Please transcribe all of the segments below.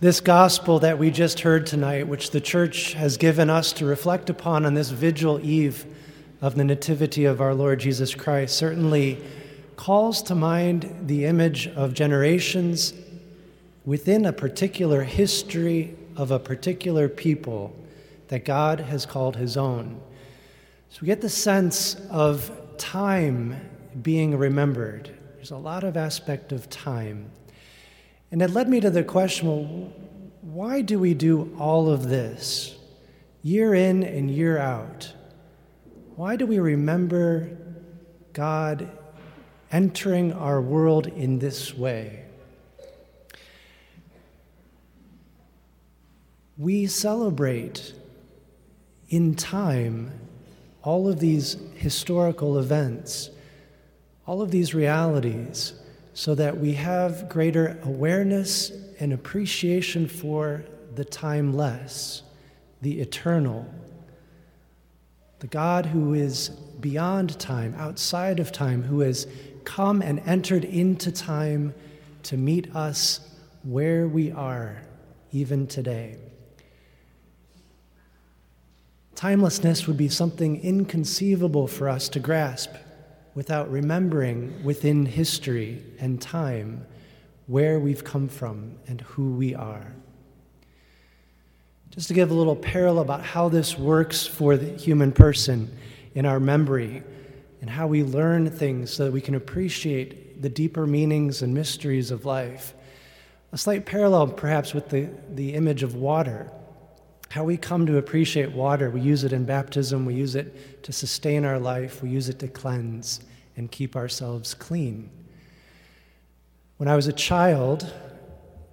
This gospel that we just heard tonight, which the church has given us to reflect upon on this vigil eve of the Nativity of our Lord Jesus Christ, certainly calls to mind the image of generations within a particular history of a particular people that God has called his own. So we get the sense of time being remembered. There's a lot of aspect of time. And it led me to the question well, why do we do all of this year in and year out? Why do we remember God entering our world in this way? We celebrate in time all of these historical events, all of these realities so that we have greater awareness and appreciation for the timeless, the eternal, the God who is beyond time, outside of time, who has come and entered into time to meet us where we are, even today. Timelessness would be something inconceivable for us to grasp without remembering within history and time where we've come from and who we are. Just to give a little parallel about how this works for the human person in our memory and how we learn things so that we can appreciate the deeper meanings and mysteries of life. A slight parallel, perhaps, with the, the image of water. How we come to appreciate water. We use it in baptism, we use it to sustain our life, we use it to cleanse and keep ourselves clean. When I was a child,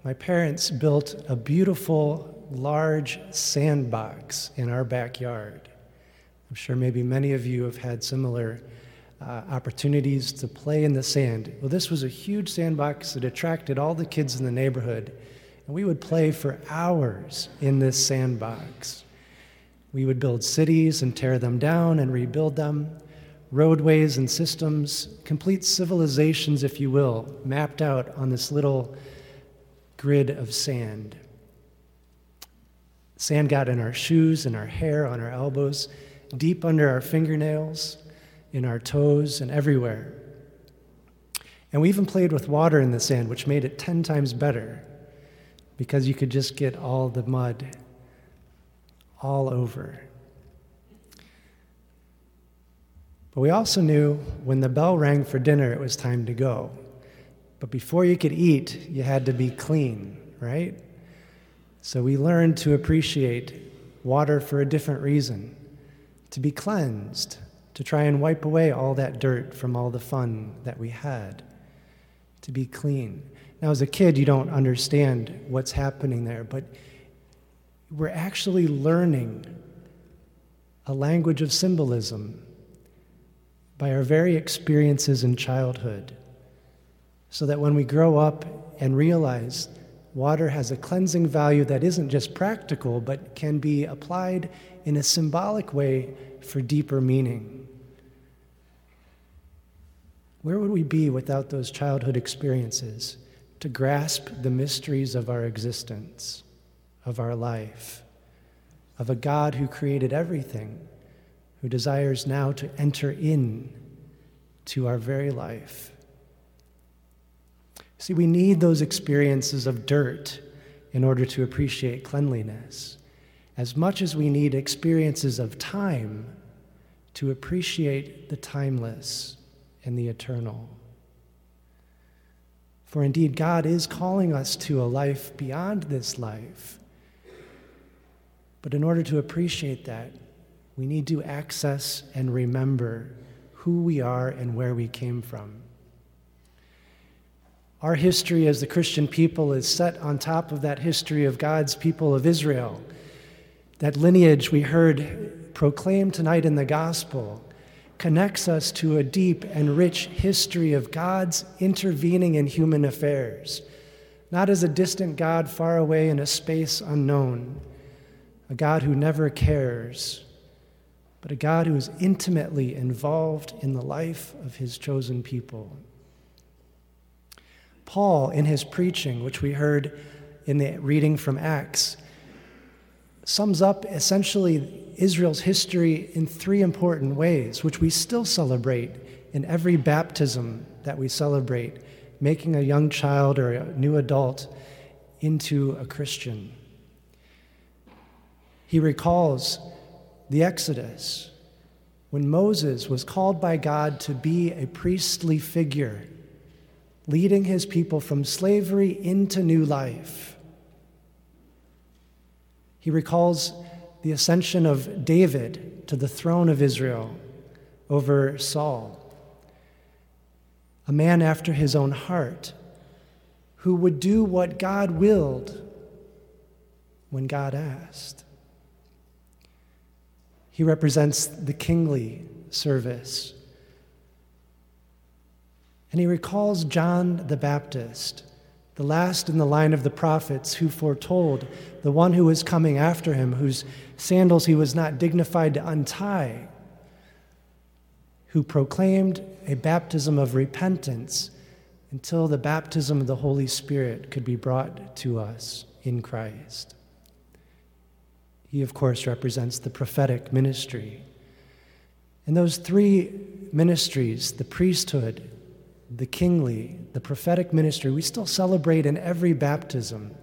my parents built a beautiful, large sandbox in our backyard. I'm sure maybe many of you have had similar uh, opportunities to play in the sand. Well, this was a huge sandbox that attracted all the kids in the neighborhood, and we would play for hours in this sandbox. We would build cities and tear them down and rebuild them roadways and systems, complete civilizations, if you will, mapped out on this little grid of sand. Sand got in our shoes, in our hair, on our elbows, deep under our fingernails, in our toes, and everywhere. And we even played with water in the sand, which made it 10 times better because you could just get all the mud all over. But we also knew when the bell rang for dinner, it was time to go. But before you could eat, you had to be clean, right? So we learned to appreciate water for a different reason to be cleansed, to try and wipe away all that dirt from all the fun that we had, to be clean. Now, as a kid, you don't understand what's happening there, but we're actually learning a language of symbolism by our very experiences in childhood, so that when we grow up and realize water has a cleansing value that isn't just practical, but can be applied in a symbolic way for deeper meaning. Where would we be without those childhood experiences to grasp the mysteries of our existence, of our life, of a God who created everything? Who desires now to enter in to our very life. See, we need those experiences of dirt in order to appreciate cleanliness, as much as we need experiences of time to appreciate the timeless and the eternal. For indeed, God is calling us to a life beyond this life. But in order to appreciate that, we need to access and remember who we are and where we came from. Our history as the Christian people is set on top of that history of God's people of Israel. That lineage we heard proclaimed tonight in the gospel connects us to a deep and rich history of God's intervening in human affairs, not as a distant God far away in a space unknown, a God who never cares but a God who is intimately involved in the life of his chosen people. Paul, in his preaching, which we heard in the reading from Acts sums up essentially Israel's history in three important ways, which we still celebrate in every baptism that we celebrate, making a young child or a new adult into a Christian. He recalls the Exodus when Moses was called by God to be a priestly figure, leading his people from slavery into new life. He recalls the ascension of David to the throne of Israel over Saul, a man after his own heart who would do what God willed when God asked. He represents the kingly service. And he recalls John the Baptist, the last in the line of the prophets who foretold the one who was coming after him, whose sandals he was not dignified to untie, who proclaimed a baptism of repentance until the baptism of the Holy Spirit could be brought to us in Christ. He, of course, represents the prophetic ministry. And those three ministries, the priesthood, the kingly, the prophetic ministry, we still celebrate in every baptism.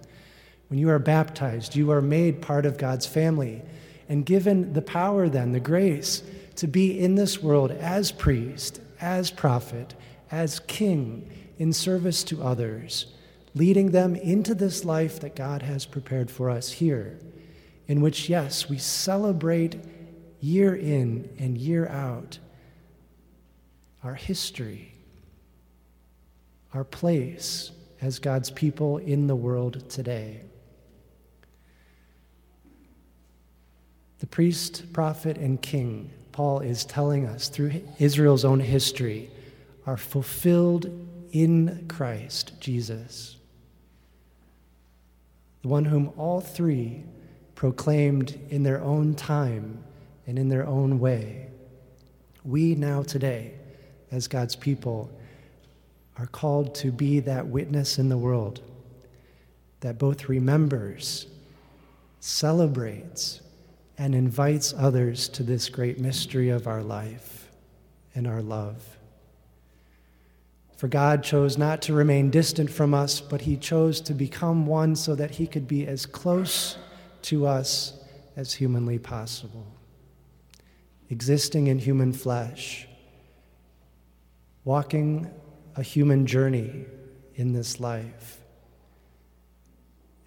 When you are baptized, you are made part of God's family and given the power, then, the grace to be in this world as priest, as prophet, as king, in service to others, leading them into this life that God has prepared for us here, in which, yes, we celebrate year in and year out our history, our place as God's people in the world today. The priest, prophet, and king, Paul is telling us through Israel's own history, are fulfilled in Christ Jesus, the one whom all three proclaimed in their own time and in their own way. We now, today, as God's people, are called to be that witness in the world that both remembers, celebrates, and invites others to this great mystery of our life and our love. For God chose not to remain distant from us, but He chose to become one so that He could be as close to us as humanly possible. Existing in human flesh, walking a human journey in this life,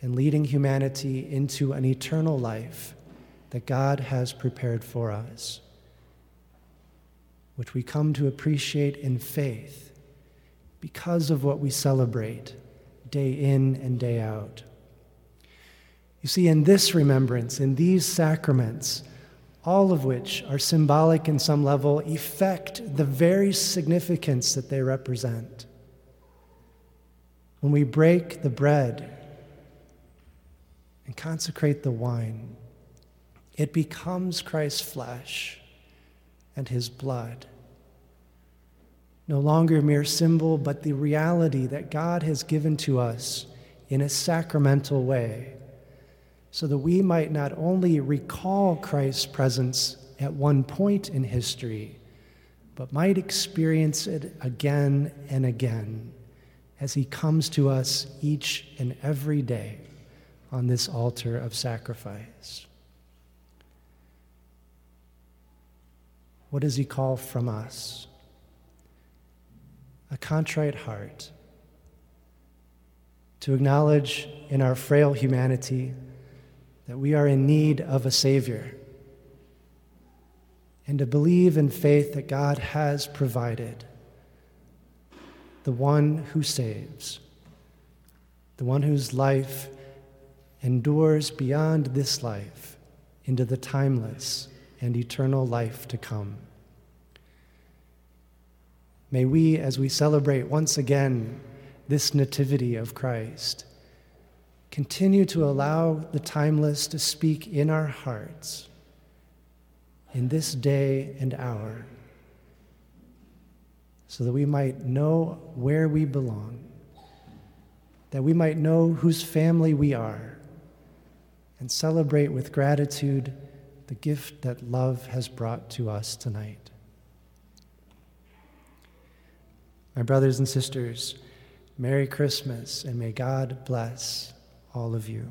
and leading humanity into an eternal life that God has prepared for us, which we come to appreciate in faith because of what we celebrate day in and day out. You see, in this remembrance, in these sacraments, all of which are symbolic in some level, effect the very significance that they represent. When we break the bread and consecrate the wine, it becomes Christ's flesh and his blood no longer a mere symbol, but the reality that God has given to us in a sacramental way, so that we might not only recall Christ's presence at one point in history, but might experience it again and again as he comes to us each and every day on this altar of sacrifice. What does he call from us? a contrite heart, to acknowledge in our frail humanity that we are in need of a Savior, and to believe in faith that God has provided the one who saves, the one whose life endures beyond this life into the timeless and eternal life to come. May we, as we celebrate once again this nativity of Christ, continue to allow the timeless to speak in our hearts in this day and hour so that we might know where we belong, that we might know whose family we are and celebrate with gratitude the gift that love has brought to us tonight. My brothers and sisters, Merry Christmas, and may God bless all of you.